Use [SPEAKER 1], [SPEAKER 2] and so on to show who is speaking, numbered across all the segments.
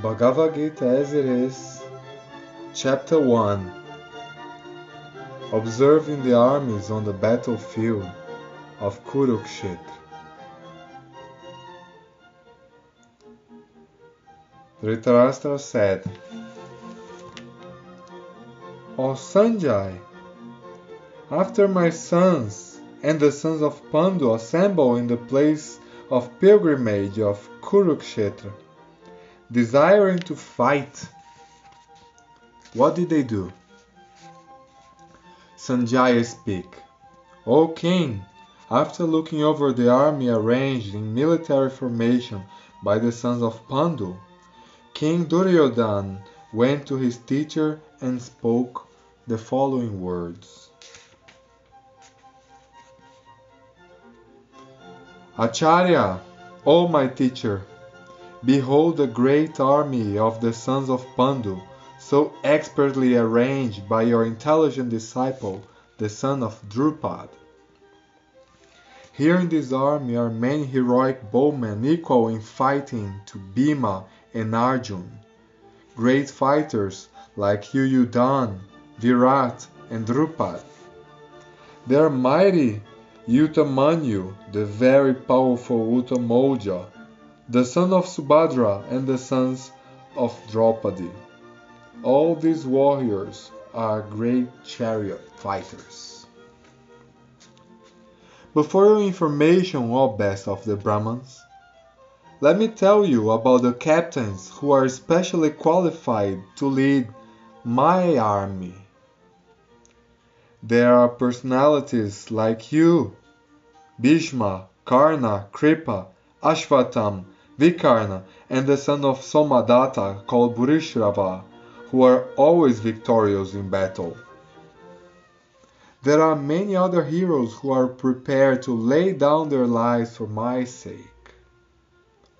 [SPEAKER 1] Bhagavad Gita as it is, Chapter 1 Observing the armies on the battlefield of Kurukshetra. Dhritarashtra said, O Sanjay, after my sons and the sons of Pandu assemble in the place of pilgrimage of Kurukshetra, desiring to fight, what did they do? Sanjaya speak. O king, after looking over the army arranged in military formation by the sons of Pandu, King Duryodhan went to his teacher and spoke the following words. Acharya, O my teacher, behold the great army of the sons of Pandu, so expertly arranged by your intelligent disciple, the son of Drupad. Here in this army are many heroic bowmen equal in fighting to Bhima and Arjun, great fighters like Yuyudhan, Virat, and Drupad. There are mighty Utamanyu, the very powerful Uttamoja, the son of Subhadra and the sons of Draupadi. All these warriors are great chariot fighters. But for your information, O best of the Brahmans, let me tell you about the captains who are specially qualified to lead my army. There are personalities like you, Bhishma, Karna, Kripa, Ashvatam, Vikarna, and the son of Somadatta called Bhurishrava, who are always victorious in battle. There are many other heroes who are prepared to lay down their lives for my sake.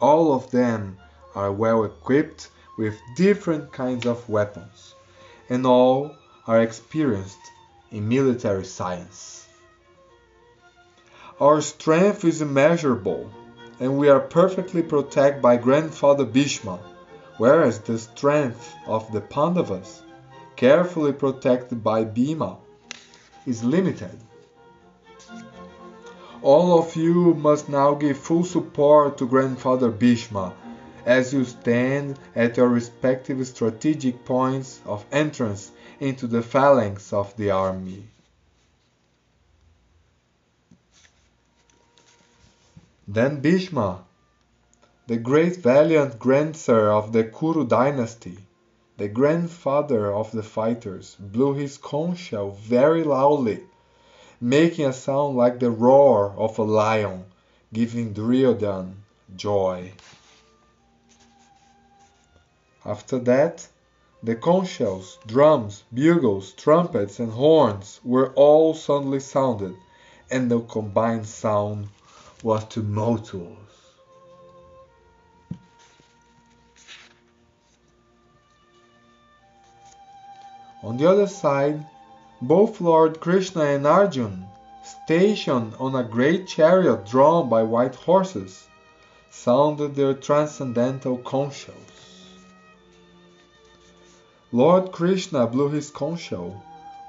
[SPEAKER 1] All of them are well equipped with different kinds of weapons, and all are experienced in military science. Our strength is immeasurable, and we are perfectly protected by grandfather Bhishma, whereas the strength of the Pandavas, carefully protected by Bhima, is limited. All of you must now give full support to grandfather Bhishma as you stand at your respective strategic points of entrance into the phalanx of the army. Then Bhishma, the great valiant grandson of the Kuru dynasty, the grandfather of the fighters, blew his conch shell very loudly, making a sound like the roar of a lion, giving Duryodhan joy. After that, the conch shells, drums, bugles, trumpets, and horns were all suddenly sounded, and the combined sound was too tumultuous. On the other side, both Lord Krishna and Arjun, stationed on a great chariot drawn by white horses, sounded their transcendental conch shells. Lord Krishna blew his conch shell,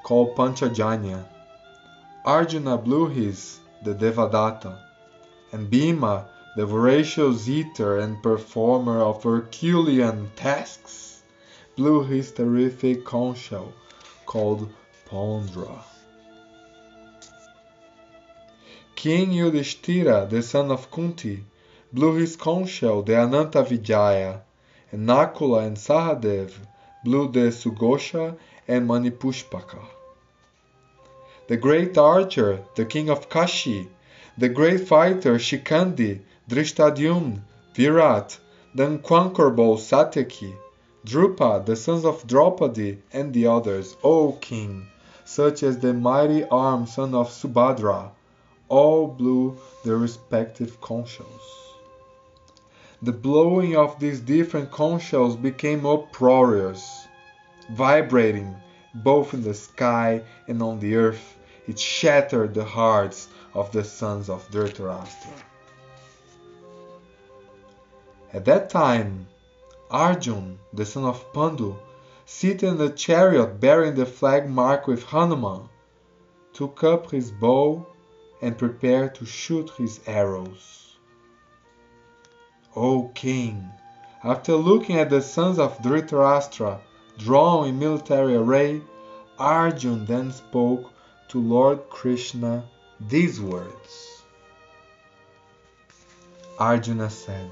[SPEAKER 1] called Panchajanya. Arjuna blew his, the Devadatta, and Bhima, the voracious eater and performer of Herculean tasks, blew his terrific conch shell, called Paundra. King Yudhishthira, the son of Kunti, blew his conch shell, the Ananta Vijaya, and Nakula and Sahadev blew the Sugosha and Manipushpaka. The great archer, the king of Kashi, the great fighter Shikandi, Drishtadyumn, Virat, the unconquerable Satyaki, Drupa, the sons of Draupadi, and the others, O king, such as the mighty armed son of Subhadra, all blew their respective conch shells. The blowing of these different conch shells became uproarious, vibrating both in the sky and on the earth. It shattered the hearts of the sons of Dhritarashtra. At that time, Arjun, the son of Pandu, seated in the chariot bearing the flag marked with Hanuman, took up his bow and prepared to shoot his arrows. O king, after looking at the sons of Dhritarashtra drawn in military array, Arjun then spoke to Lord Krishna these words. Arjuna said,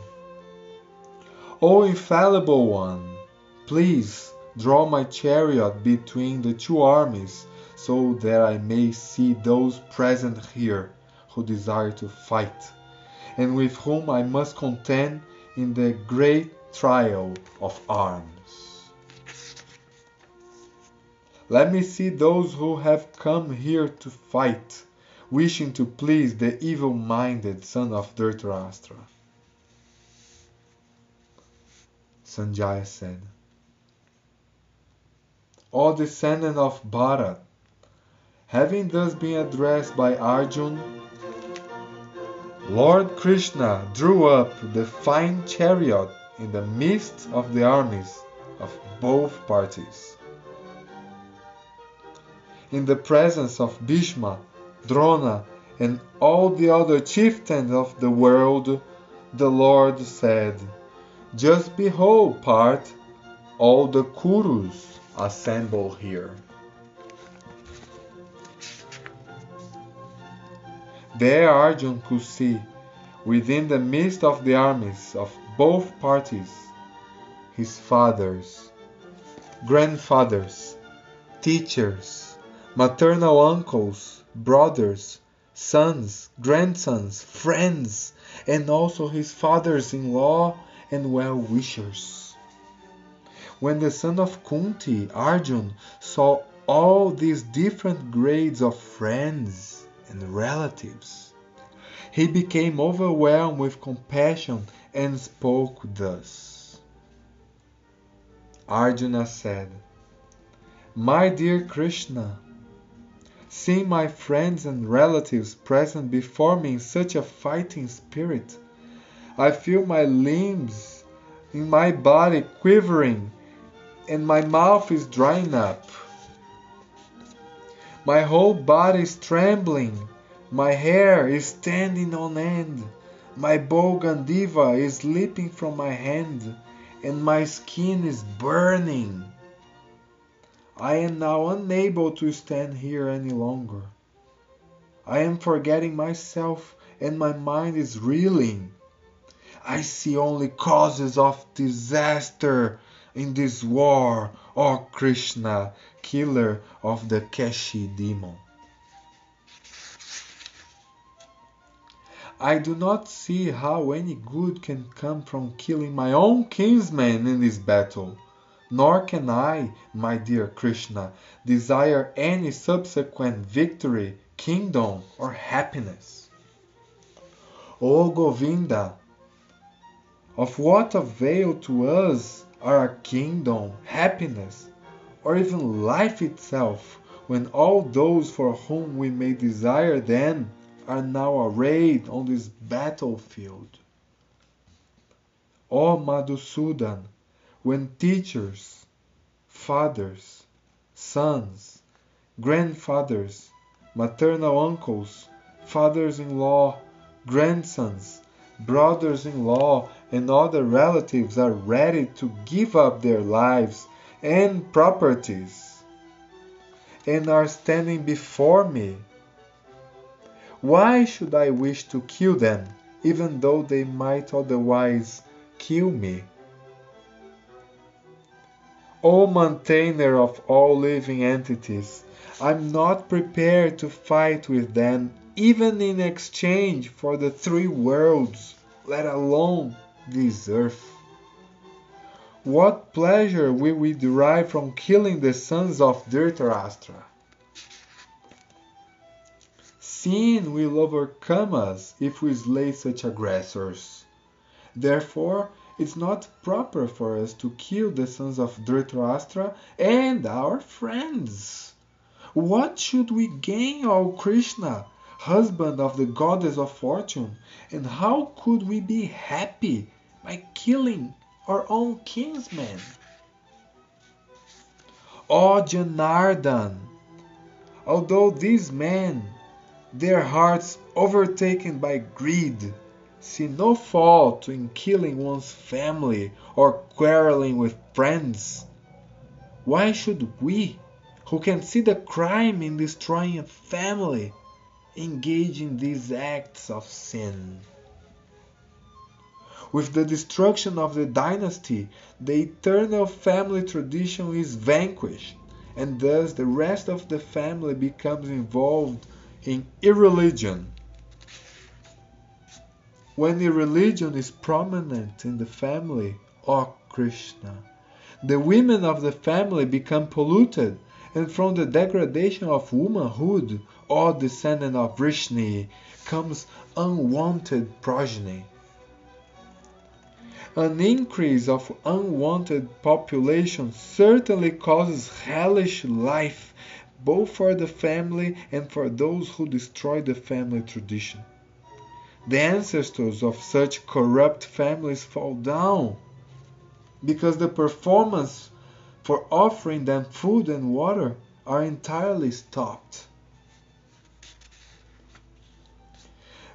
[SPEAKER 1] O infallible one, please draw my chariot between the two armies so that I may see those present here who desire to fight, and with whom I must contend in the great trial of arms. Let me see those who have come here to fight, wishing to please the evil-minded son of Dhritarashtra. Sanjaya said, O descendant of Bharat, having thus been addressed by Arjun, Lord Krishna drew up the fine chariot in the midst of the armies of both parties. In the presence of Bhishma, Drona, and all the other chieftains of the world, the Lord said, Just behold, Parth, all the Kurus assemble here. There Arjun could see, within the midst of the armies of both parties, his fathers, grandfathers, teachers, maternal uncles, brothers, sons, grandsons, friends, and also his fathers in law and well wishers. When the son of Kunti, Arjun, saw all these different grades of friends and relatives, he became overwhelmed with compassion and spoke thus. Arjuna said, My dear Krishna, seeing my friends and relatives present before me in such a fighting spirit, I feel my limbs in my body quivering and my mouth is drying up. My whole body is trembling, my hair is standing on end, my bow Gandiva is slipping from my hand, and my skin is burning. I am now unable to stand here any longer. I am forgetting myself and my mind is reeling. I see only causes of disaster in this war, O Krishna, killer of the Keshi demon. I do not see how any good can come from killing my own kinsmen in this battle, nor can I, my dear Krishna, desire any subsequent victory, kingdom, or happiness. O Govinda, of what avail to us are a kingdom, happiness, or even life itself, when all those for whom we may desire them are now arrayed on this battlefield? O Madhusudan, when teachers, fathers, sons, grandfathers, maternal uncles, fathers in law, grandsons, brothers in law, and other relatives are ready to give up their lives and properties and are standing before me. Why should I wish to kill them, even though they might otherwise kill me? O maintainer of all living entities, I'm not prepared to fight with them, even in exchange for the three worlds, let alone this earth. What pleasure will we derive from killing the sons of Dhritarashtra? Sin will overcome us if we slay such aggressors. Therefore, it's not proper for us to kill the sons of Dhritarashtra and our friends. What should we gain, O Krishna, husband of the goddess of fortune, and how could we be happy by killing our own kinsmen. O Janardhan, although these men, their hearts overtaken by greed, see no fault in killing one's family or quarreling with friends, why should we, who can see the crime in destroying a family, engage in these acts of sin? With the destruction of the dynasty, the eternal family tradition is vanquished, and thus the rest of the family becomes involved in irreligion. When irreligion is prominent in the family, O Krishna, the women of the family become polluted, and from the degradation of womanhood, O descendant of Vrishni, comes unwanted progeny. An increase of unwanted population certainly causes hellish life both for the family and for those who destroy the family tradition. The ancestors of such corrupt families fall down because the performance for offering them food and water are entirely stopped.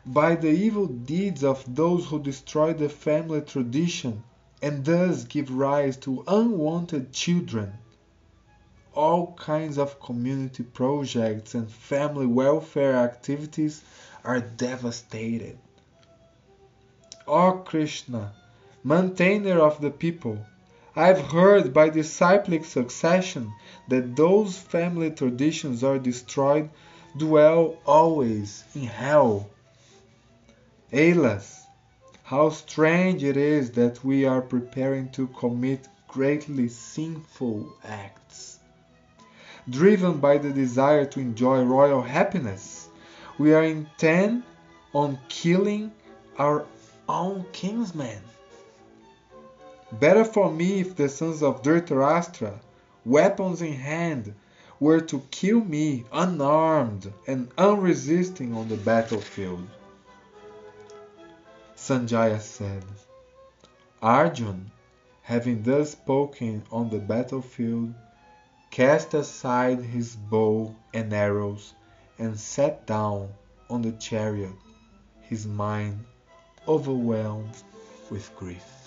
[SPEAKER 1] by the evil deeds of those who destroy the family tradition and thus give rise to unwanted children. All kinds of community projects and family welfare activities are devastated. O Krishna, maintainer of the people, I've heard by disciplic succession that those family traditions are destroyed dwell always in hell. Alas, how strange it is that we are preparing to commit greatly sinful acts. Driven by the desire to enjoy royal happiness, we are intent on killing our own kinsmen. Better for me if the sons of Dhritarashtra, weapons in hand, were to kill me unarmed and unresisting on the battlefield. Sanjaya said. Arjun, having thus spoken on the battlefield, cast aside his bow and arrows and sat down on the chariot, his mind overwhelmed with grief.